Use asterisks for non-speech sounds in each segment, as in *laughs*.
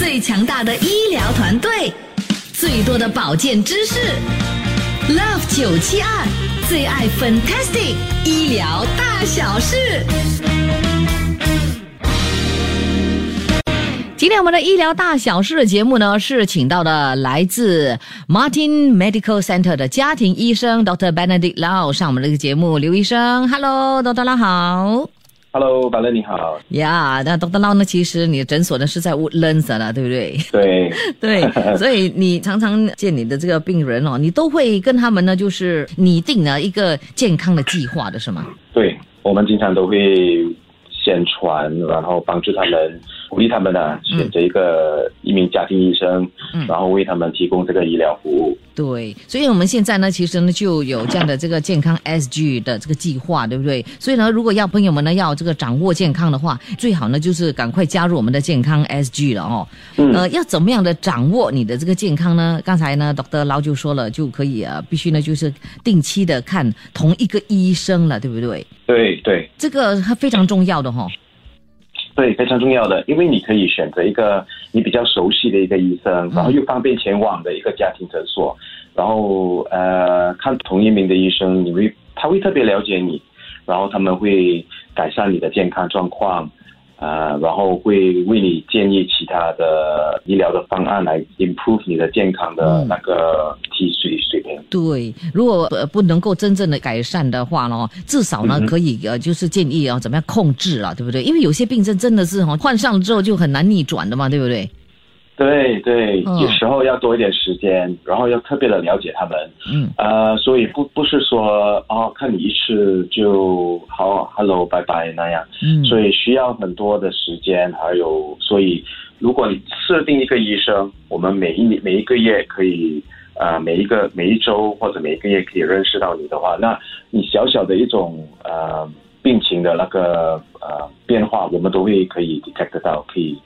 最强大的医疗团队，最多的保健知识，Love 九七二最爱 Fantastic 医疗大小事。今天我们的医疗大小事的节目呢，是请到的来自 Martin Medical Center 的家庭医生 Dr. Benedict Lau 上我们这个节目。刘医生，Hello，Dr. Lau 好。Hello，白乐你好。呀，那 Dr. Lau 呢？其实你的诊所呢是在 Woodlands 的，对不对？对 *laughs* 对，所以你常常见你的这个病人哦，你都会跟他们呢，就是拟定了一个健康的计划的是吗？对，我们经常都会宣传，然后帮助他们，鼓励他们呢选择一个一名家庭医生，嗯然后为他们提供这个医疗服务。对，所以我们现在呢，其实呢就有这样的这个健康 SG 的这个计划，对不对？所以呢，如果要朋友们呢要这个掌握健康的话，最好呢就是赶快加入我们的健康 SG 了哦。嗯呃，要怎么样的掌握你的这个健康呢？刚才呢，Dr. 劳就说了，就可以呃，必须呢就是定期的看同一个医生了，对不对？对对这个非常重要的哈、哦。对，非常重要的，因为你可以选择一个你比较熟悉的一个医生，然后又方便前往的一个家庭诊所，然后呃看同一名的医生，你会他会特别了解你，然后他们会改善你的健康状况。呃，然后会为你建议其他的医疗的方案来 improve 你的健康的那个体水水平。对，如果呃不能够真正的改善的话呢，至少呢嗯可以呃就是建议啊怎么样控制了，对不对？因为有些病症真的是哈患上了之后就很难逆转的嘛，对不对？对对，嗯有时候要多一点时间，然后要特别的了解他们。嗯呃，所以不不是说哦看你一次就好，hello 拜拜那样。嗯，所以需要很多的时间，还有，所以如果你设定一个医生，我们每一年每一个月可以，呃，每一个每一周或者每一个月可以认识到你的话，那你小小的一种呃病情的那个呃变化，我们都会可以 detect 得到，可以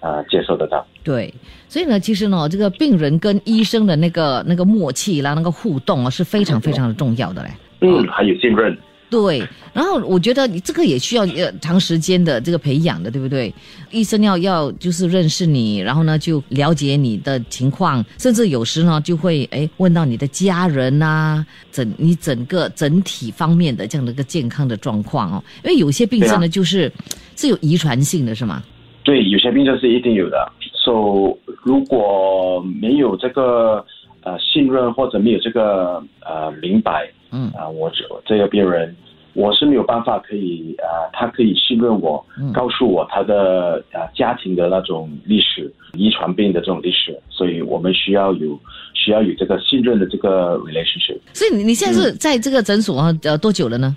呃接受得到。对，所以呢，其实呢，这个病人跟医生的那个那个默契啦，那个互动啊，是非常非常的重要的嘞。嗯，还有信任。对，然后我觉得你这个也需要呃长时间的这个培养的，对不对？医生要要就是认识你，然后呢就了解你的情况，甚至有时呢就会哎问到你的家人呐、整你整个整体方面的这样的一个健康的状况哦。因为有些病症呢、啊就是是有遗传性的，是吗？对，有些病症是一定有的。So 如果没有这个呃信任或者没有这个呃明白，嗯啊、我这这个病人，我是没有办法可以啊、他可以信任我，嗯告诉我他的啊、家庭的那种历史，遗传病的这种历史，所以我们需要有需要有这个信任的这个 relationship。所以你你现在是在这个诊所啊呃多久了呢？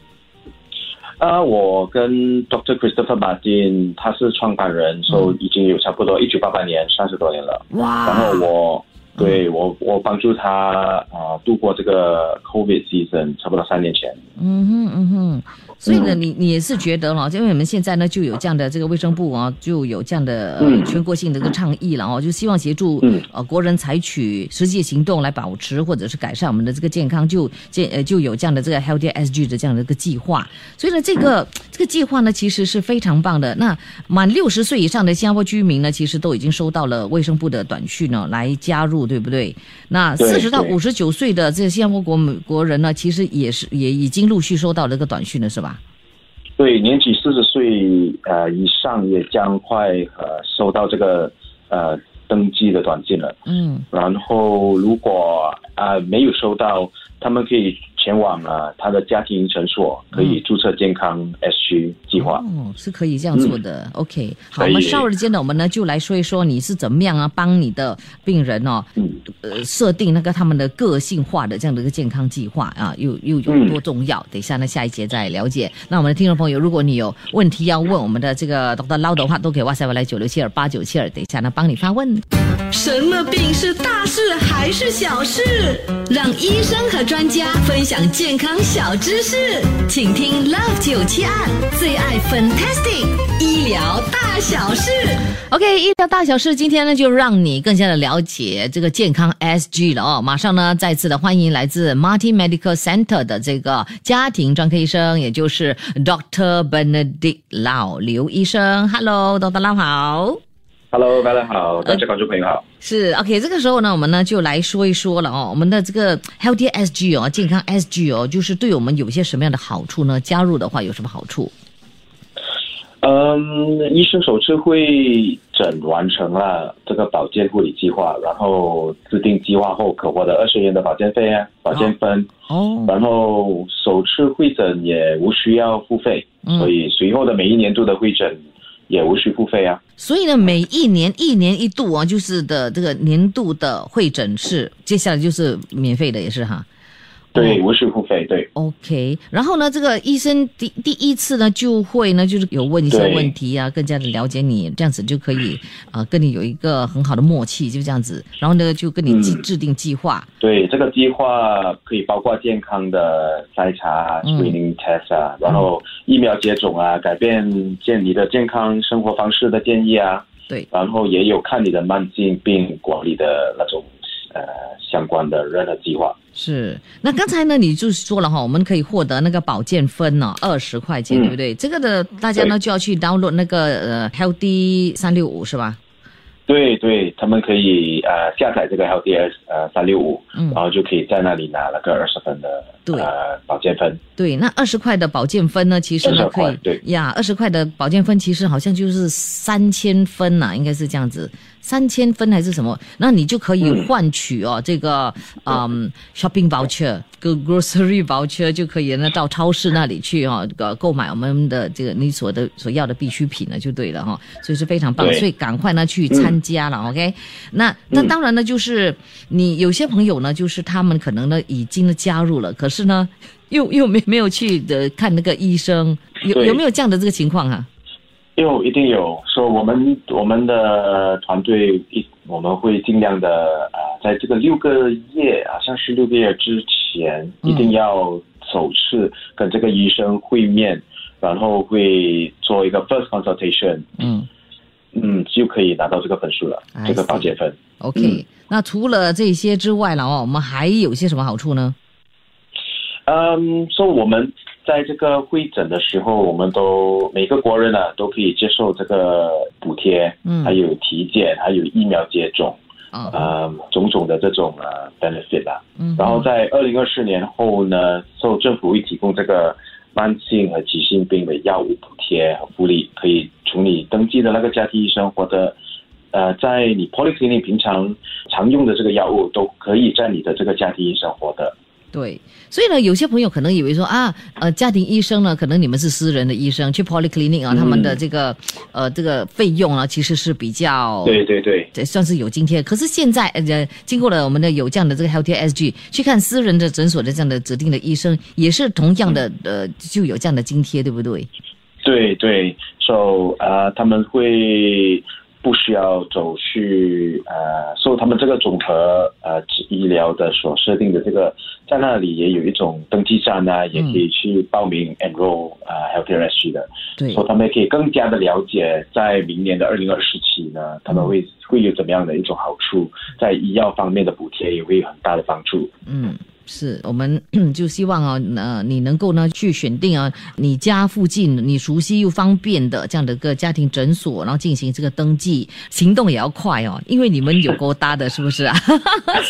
啊、我跟 Dr. Christopher Martin 他是创办人，所以已经有差不多一九八八年三十多年了。哇然后我对我我帮助他啊、度过这个 COVID season，差不多三年前。嗯哼嗯哼，所以呢，嗯你你也是觉得了，因为我们现在呢就有这样的这个卫生部啊，就有这样的、呃嗯全国性的一个倡议了哦，就希望协助、嗯呃国人采取实际行动来保持或者是改善我们的这个健康，就健呃就有这样的这个 Healthy SG 的这样的一个计划。所以呢，这个、这个计划呢其实是非常棒的。那满六十岁以上的新加坡居民呢，其实都已经收到了卫生部的短讯呢，来加入，对不对？那对四十到对五十九岁的这个新加坡国国人呢，其实也是也已经陆续收到了这个短讯了，是吧？对，年纪四十岁呃以上也将快呃收到这个呃登记的短信了。嗯然后如果啊、呃没有收到，他们可以前往啊他的家庭诊所，可以注册健康 S 区计划。哦，是可以这样做的。OK，好，我们稍后的间呢，我们呢就来说一说你是怎么样啊，帮你的病人哦，嗯呃，设定那个他们的个性化的这样的一个健康计划啊，又又有嗯多重要？等一下呢，下一节再了解。那我们的听众朋友，如果你有问题要问我们的这个 Dr. Lau 的话，都可以哇塞来九六七二八九七二，等一下呢帮你发问。什么病是大事还是小事？让医生和专家分享健康小知识，请听 Love 九七二最爱 Fantastic 医疗大小事。OK，医疗大小事，今天呢就让你更加的了解这个健康 SG 了哦。马上呢再次的欢迎来自 Martin Medical Center 的这个家庭专科医生，也就是 Doctor Benedict Lau 刘医生。Hello，Dr. Lau 好。Hello，大家好，大家观众朋友好。是 OK，这个时候呢，我们呢就来说一说了哦，我们的这个 Healthy SG 哦，健康 SG 哦，就是对我们有些什么样的好处呢？加入的话有什么好处？嗯，医生首次会诊完成了这个保健护理计划，然后制定计划后可获得二十元的保健费啊，保健分。哦，然后首次会诊也无需要付费，嗯所以随后的每一年度的会诊也无需付费啊。所以呢，每一年一年一度啊，就是的这个年度的会诊是，接下来就是免费的，也是哈。对，哦无需付费，对。OK，然后呢，这个医生第第一次呢就会呢，就是有问一些问题啊，更加的了解你，这样子就可以呃跟你有一个很好的默契，就这样子。然后呢，就跟你制嗯制定计划。对，这个计划可以包括健康的筛查 screening test 啊，然后疫苗接种啊，改变健你的健康生活方式的建议啊，对，然后也有看你的慢性病管理的那种呃相关的任何计划。是，那刚才呢，你就说了哈，我们可以获得那个保健分呢、二十块钱，嗯对不对？这个的大家呢就要去 download 那个呃 Healthy 三六五是吧？对对，他们可以呃下载这个 LDS 呃三六五，嗯然后就可以在那里拿了个二十分的对呃保健分。对，那二十块的保健分呢，其实呢20可以块对呀，二十块的保健分其实好像就是三千分呐、应该是这样子，三千分还是什么？那你就可以嗯换取哦、这个嗯 shopping voucher 个 grocery voucher 就可以呢到超市那里去哦，呃购买我们的这个你所的所要的必需品呢就对了哈、所以是非常棒，所以赶快呢去参加了、OK？那那嗯当然呢，就是你有些朋友呢，就是他们可能呢已经呢加入了，可是呢。又又没没有去的看那个医生，有有没有这样的这个情况啊？有一定有，说我们我们的团队一我们会尽量的啊、呃在这个六个月，啊像是六个月之前，嗯一定要首次跟这个医生会面，然后会做一个 first consultation，嗯嗯，就可以拿到这个分数了这个保健分。，OK、嗯那除了这些之外了哦，我们还有些什么好处呢？嗯，说我们在这个会诊的时候，我们都每个国人呢、都可以接受这个补贴，嗯还有体检，还有疫苗接种。啊、呃种种的这种呃 benefit 啦。嗯，然后在二零二四年后呢，受政府会提供这个慢性和急性病的药物补贴和福利，可以从你登记的那个家庭医生获得呃在你 polyclinic 平常常用的这个药物，都可以在你的这个家庭医生获得。对，所以呢，有些朋友可能以为说啊，呃，家庭医生呢，可能你们是私人的医生，去 polyclinic 啊，嗯他们的这个呃这个费用啊，其实是比较对对对。这算是有津贴。可是现在呃，经过了我们的有这样的这个 Healthy SG 去看私人的诊所的这样的指定的医生，也是同样的呃就有这样的津贴，对不对？对对，so 呃，他们会不需要走去呃，受他们这个总和呃医疗的所设定的这个，在那里也有一种登记站啊，也可以去报名 enroll 呃 healthcare SG 的，对。所以他们也可以更加的了解，在明年的二零二四期呢，他们会会有怎么样的一种好处，在医药方面的补贴也会有很大的帮助。嗯，是我们 *clears throat* 就希望啊，呃，你能够呢去选定啊，你家附近你熟悉又方便的这样的一个家庭诊所，然后进行这个登记，行动也要快哦，因为你们有勾搭的，是不是啊？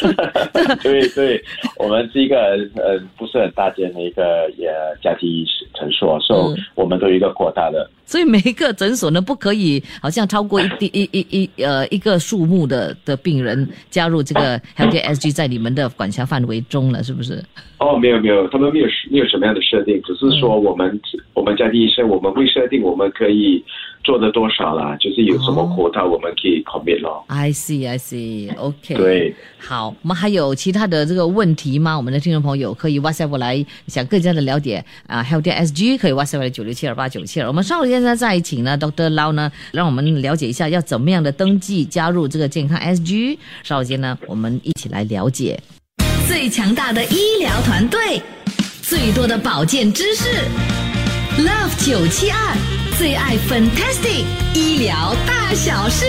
*laughs* 对对，我们是一个呃不是很大间的一个呃家庭医诊所，所以嗯我们都有一个扩大的。所以每一个诊所呢，不可以好像超过一一一一一呃一个数目的的病人加入这个 *laughs* Healthy SG 在你们的管辖范围中了，是不是？哦，没有没有，他们没有没有什么样的设定，只是说我们、我们家庭医生我们会设定我们可以做的多少啦，就是有什么哦 quota 我们可以 commit 咯。I see, I see. OK，对，好，我们还有其他的这个问题吗？我们的听众朋友可以 WhatsApp 我来，想更加的了解啊、h e a l t h SG 可以 WhatsApp 来九六七二八九七二。我们稍后现在再请呢，Dr. Lau 呢，让我们了解一下要怎么样的登记加入这个健康 SG。稍后间呢，我们一起来了解。最强大的医疗团队，最多的保健知识，Love 九七二最爱 Fantastic 医疗大小事。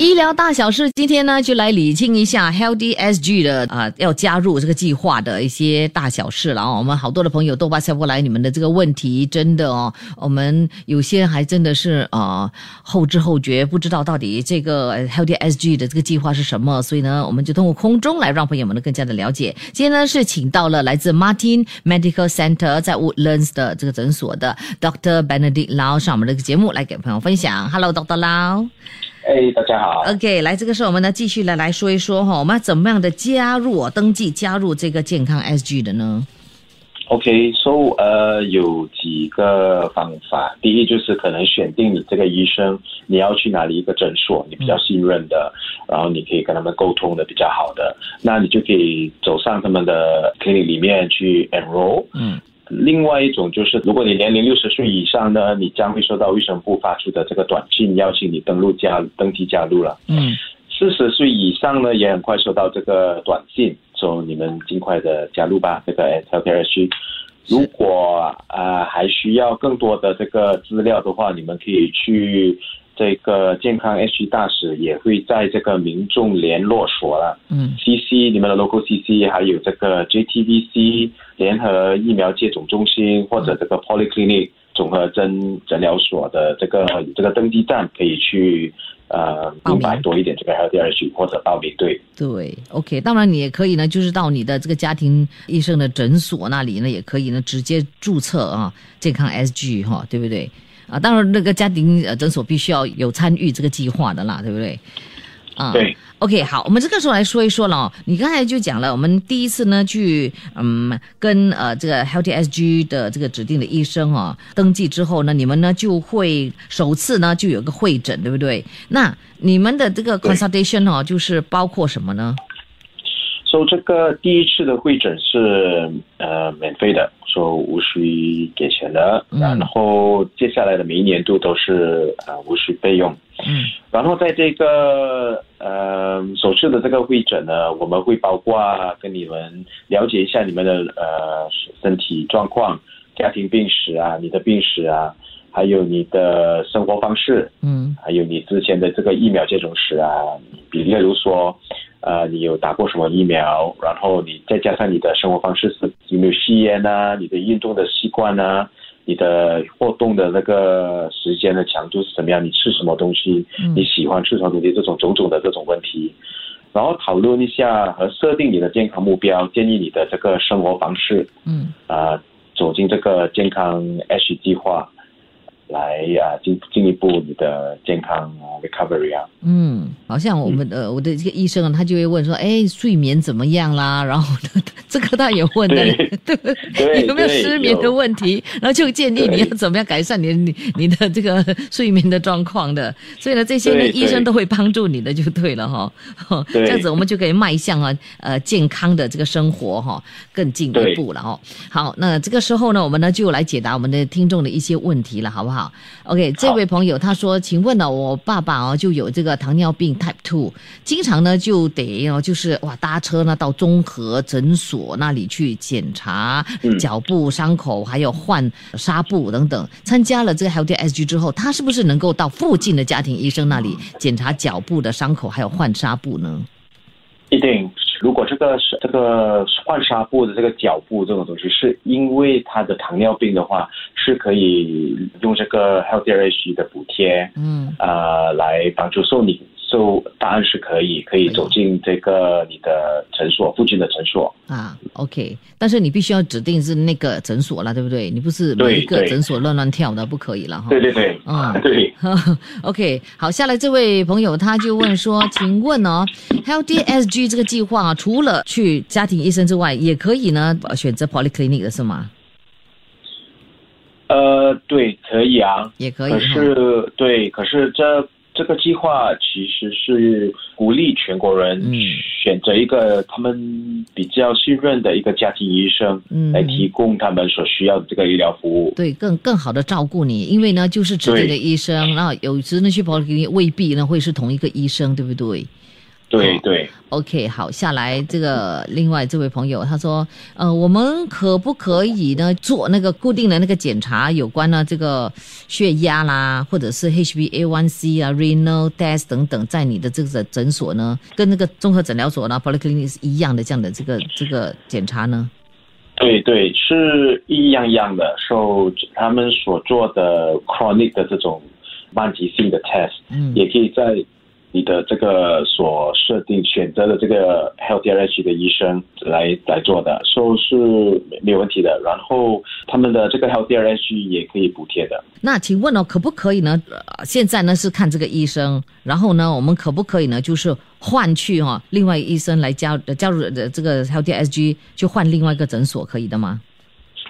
医疗大小事，今天呢就来理清一下 Healthy SG 的啊、要加入这个计划的一些大小事了哦。我们好多的朋友都发现过来你们的这个问题，真的哦，我们有些还真的是啊、后知后觉，不知道到底这个 Healthy SG 的这个计划是什么，所以呢，我们就通过空中来让朋友们呢更加的了解。今天呢是请到了来自 Martin Medical Center 在 Woodlands 的这个诊所的 Doctor Benedict Lau 上我们的节目来给朋友分享。Hello Doctor Lau。哎，大家好。OK，来，这个时候我们呢继续来来说一说哈，我们要怎么样的加入、哦、登记加入这个健康 SG 的呢？OK，so、呃有几个方法，第一就是可能选定你这个医生，你要去哪里一个诊所，你比较信任的，然后你可以跟他们沟通的比较好的，那你就可以走上他们的 clinic 里面去 enroll。嗯另外一种就是，如果你年龄六十岁以上呢，你将会收到卫生部发出的这个短信，邀请你登录加登记加入了。嗯四十岁以上呢，也很快收到这个短信，说你们尽快的加入吧，这个 Healthcare SG。如果呃还需要更多的这个资料的话，你们可以去这个健康 SG 大使也会在这个民众联络所了。嗯 CC 你们的 local CC，还有这个 JTBC 联合疫苗接种中心或者这个 polyclinic 综合诊诊疗所的这个这个登记站，可以去呃报名明白多一点这个 Healthy RG 或者报名队。对，OK，当然你也可以呢，就是到你的这个家庭医生的诊所那里呢，也可以呢直接注册啊健康 SG 哈，对不对？啊，当然那个家庭呃诊所必须要有参与这个计划的啦，对不对？啊，对。OK，好，我们这个时候来说一说了哦。你刚才就讲了，我们第一次呢去嗯跟呃这个 Healthy SG 的这个指定的医生哦登记之后呢，你们呢就会首次呢就有个会诊，对不对？那你们的这个 consultation 哦，就是包括什么呢？所、以这个第一次的会诊是呃免费的，说无需给钱的，嗯。然后接下来的每一年度都是呃无需费用。嗯。然后在这个呃首次的这个会诊呢，我们会包括跟你们了解一下你们的呃身体状况、家庭病史啊、你的病史啊，还有你的生活方式，嗯。还有你之前的这个疫苗接种史啊，比例如说，呃，你有打过什么疫苗，然后你再加上你的生活方式是有没有吸烟啊，你的运动的习惯啊，你的活动的那个时间的强度是怎么样，你吃什么东西，嗯。你喜欢吃什么东西，这种种种的这种问题。然后讨论一下和设定你的健康目标，建议你的这个生活方式，嗯。啊、走进这个健康 H 计划，来啊进进一步你的健康啊 recovery 啊，嗯，好像我们的、我的这个医生啊，他就会问说，哎，睡眠怎么样啦？然后呢，*laughs* 这个他也问的，对对不 *laughs* 对？*laughs* 有没有失眠的问题？然后就建议你要怎么样改善你你你的这个睡眠的状况的。所以呢，这些呢，医生都会帮助你的，就对了哈。哦这样子我们就可以迈向啊呃健康的这个生活哈更进一步了哦。好，那这个时候呢，我们呢就来解答我们的听众的一些问题了，好不好？OK，这位朋友他说，请问呢，我爸爸哦就有这个糖尿病 Type Two，经常呢就得哦就是哇搭车呢到综合诊所那里去检查嗯脚部伤口，还有换纱布等等。参加了这个 Healthy SG 之后，他是不是能够到附近的家庭医生那里检查脚部的伤口，还有换纱布呢？一定。如果这个是这个换纱布的这个脚布这种东西，是因为他的糖尿病的话，是可以用这个 health r h 的补贴，嗯呃，来帮助。所以你 so 答案是可以，可以走进这个你的诊所附近的诊所。啊，OK，但是你必须要指定是那个诊所了，对不对？你不是每一个诊所乱乱跳的，不可以了哈。对对对，嗯对。*laughs* *laughs* OK，好，下来这位朋友他就问说，请问哦，Healthy SG 这个计划啊除了去家庭医生之外，也可以呢呃选择 polyclinic 的是吗？呃，对，可以啊，也可以哈。是对，可是这这个计划其实是鼓励全国人嗯选择一个他们比较信任的一个家庭医生，嗯来提供他们所需要的这个医疗服务。对，更更好的照顾你，因为呢，就是指定的医生，然后有时呢去 polyclinic 未必呢会是同一个医生，对不对？好对对，OK，好，下来这个另外这位朋友他说，呃，我们可不可以呢做那个固定的那个检查，有关呢这个血压啦，或者是 HbA1c 啊、renal test 等等，在你的这个诊所呢，跟那个综合诊疗所呢 polyclinic 是一样的这样的这个这个检查呢？对对，是一样样的。受他们所做的 chronic 的这种慢急性的 test，嗯也可以在你的这个所设定选择的这个 Health RH 的医生来来做的，所以是没有问题的。然后他们的这个 Health RH 也可以补贴的。那请问哦，可不可以呢？呃现在呢是看这个医生，然后呢，我们可不可以呢，就是换去哈、另外医生来加呃加入呃这个 Healthy SG，就换另外一个诊所，可以的吗？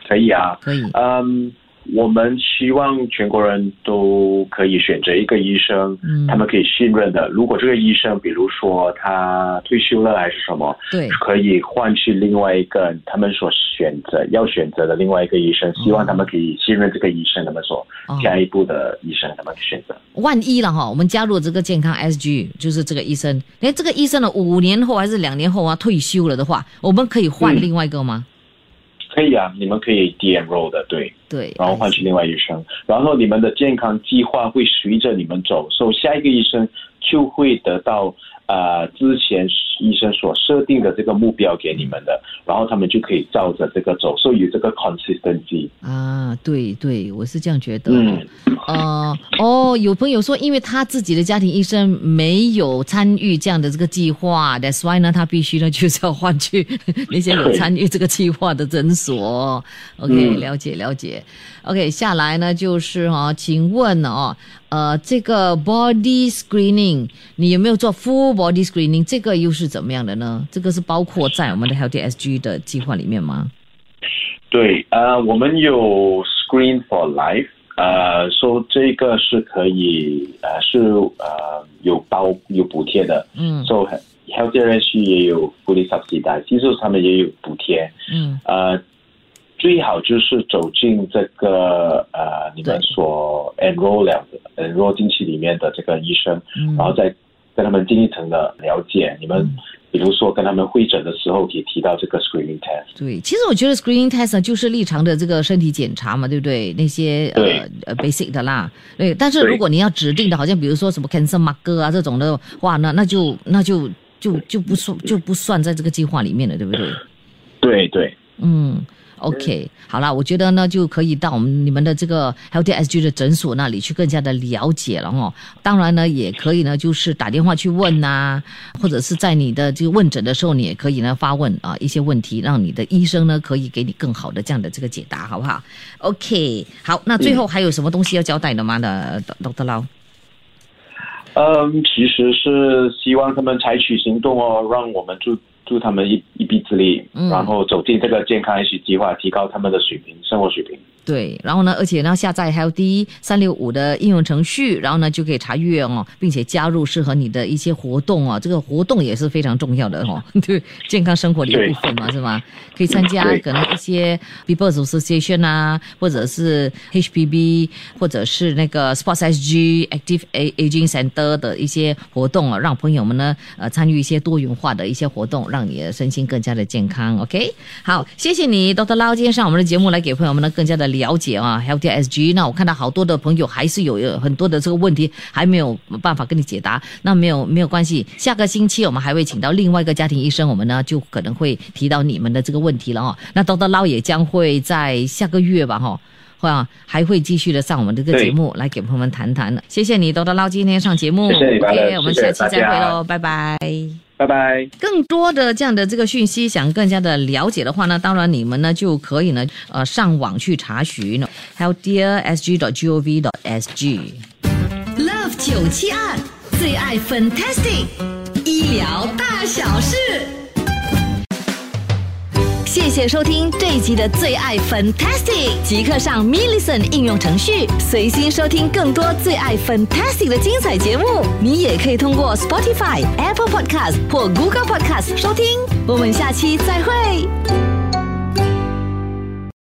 可以啊，可以。嗯，我们希望全国人都可以选择一个医生，嗯他们可以信任的。如果这个医生，比如说他退休了还是什么，对可以换去另外一个他们所选择要选择的另外一个医生，希望他们可以信任这个医生，他们所哦下一步的医生，他们选择。万一了哈，我们加入这个健康 SG，就是这个医生，哎，这个医生呢，五年后还是两年后啊退休了的话，我们可以换嗯另外一个吗？可以啊，你们可以 D enroll 的，对。对，然后换去另外医生，然后你们的健康计划会随着你们走，所以下一个医生就会得到呃之前医生所设定的这个目标给你们的，然后他们就可以照着这个走，所以有这个 consistency。啊，对对，我是这样觉得。嗯，呃，哦，有朋友说，因为他自己的家庭医生没有参与这样的这个计划，that's why 呢，他必须呢就是要换去那些有对参与这个计划的诊所。OK，、嗯了解了解。OK，下来呢就是哈、请问哦，呃，这个 body screening 你有没有做 full body screening？这个又是怎么样的呢？这个是包括在我们的 Healthy SG 的计划里面吗？对，呃，我们有 Screen for Life，呃，说这个是可以，呃，是呃有包有补贴的，嗯所以 Healthy RH 也有 fully subsidized，其实他们也有补贴。嗯呃，最好就是走进这个呃你们对所 enroll 了 enroll 进去里面的这个医生，嗯然后再跟他们进一层的了解。你们嗯比如说跟他们会诊的时候，可以提到这个 screening test。对，其实我觉得 screening test 呢，就是日常的这个身体检查嘛，对不对？那些呃呃 basic 的啦，对。但是如果你要指定的，好像比如说什么 cancer marker 啊这种的话，那那就那就就就不算就不算在这个计划里面了，对不对？对对，嗯。OK，好啦，我觉得呢就可以到我们你们的这个 Healthy SG 的诊所那里去更加的了解了哦。当然呢，也可以呢，就是打电话去问呐、或者是在你的这个问诊的时候，你也可以呢发问啊一些问题，让你的医生呢可以给你更好的这样的这个解答，好不好？OK，好，那最后还有什么东西要交代的吗？的 Dr. Lau？嗯，其实是希望他们采取行动哦，让我们助助他们一一臂之力，嗯然后走进这个健康 H 计划，提高他们的水平，生活水平。对，然后呢，而且呢，下载 Healthy 三六五的应用程序，然后呢就可以查阅哦，并且加入适合你的一些活动哦。这个活动也是非常重要的哦，*laughs* 对健康生活的一部分嘛，是吗？可以参加可能一些 People Association 啊，或者是 HPB，或者是那个 Sports SG Active A Aging Center 的一些活动啊，让朋友们呢呃参与一些多元化的一些活动，让你的身心更加的健康。OK，好，谢谢你，Dr. Lau，今天上我们的节目来给朋友们呢更加的了解啊，Healthy SG。那我看到好多的朋友还是有有很多的这个问题还没有办法跟你解答，那没有没有关系，下个星期我们还会请到另外一个家庭医生，我们呢就可能会提到你们的这个问题了哦。那叨叨唠也将会在下个月吧哈。啊，还会继续的上我们这个节目来给朋友们谈谈的。谢谢你，多多捞今天上节目，谢谢你 OK，我们下期再会喽，拜拜。拜拜。更多的这样的这个讯息，想更加的了解的话呢，当然你们呢就可以呢呃上网去查询 healthiersg.gov.sg。Love 九七二最爱 Fantastic 医疗大小事。谢谢收听这一集的最爱 Fantastic，即刻上 m i l l i c e n 应用程序，随心收听更多最爱 Fantastic 的精彩节目。你也可以通过 Spotify、Apple Podcast 或 Google Podcast 收听。我们下期再会。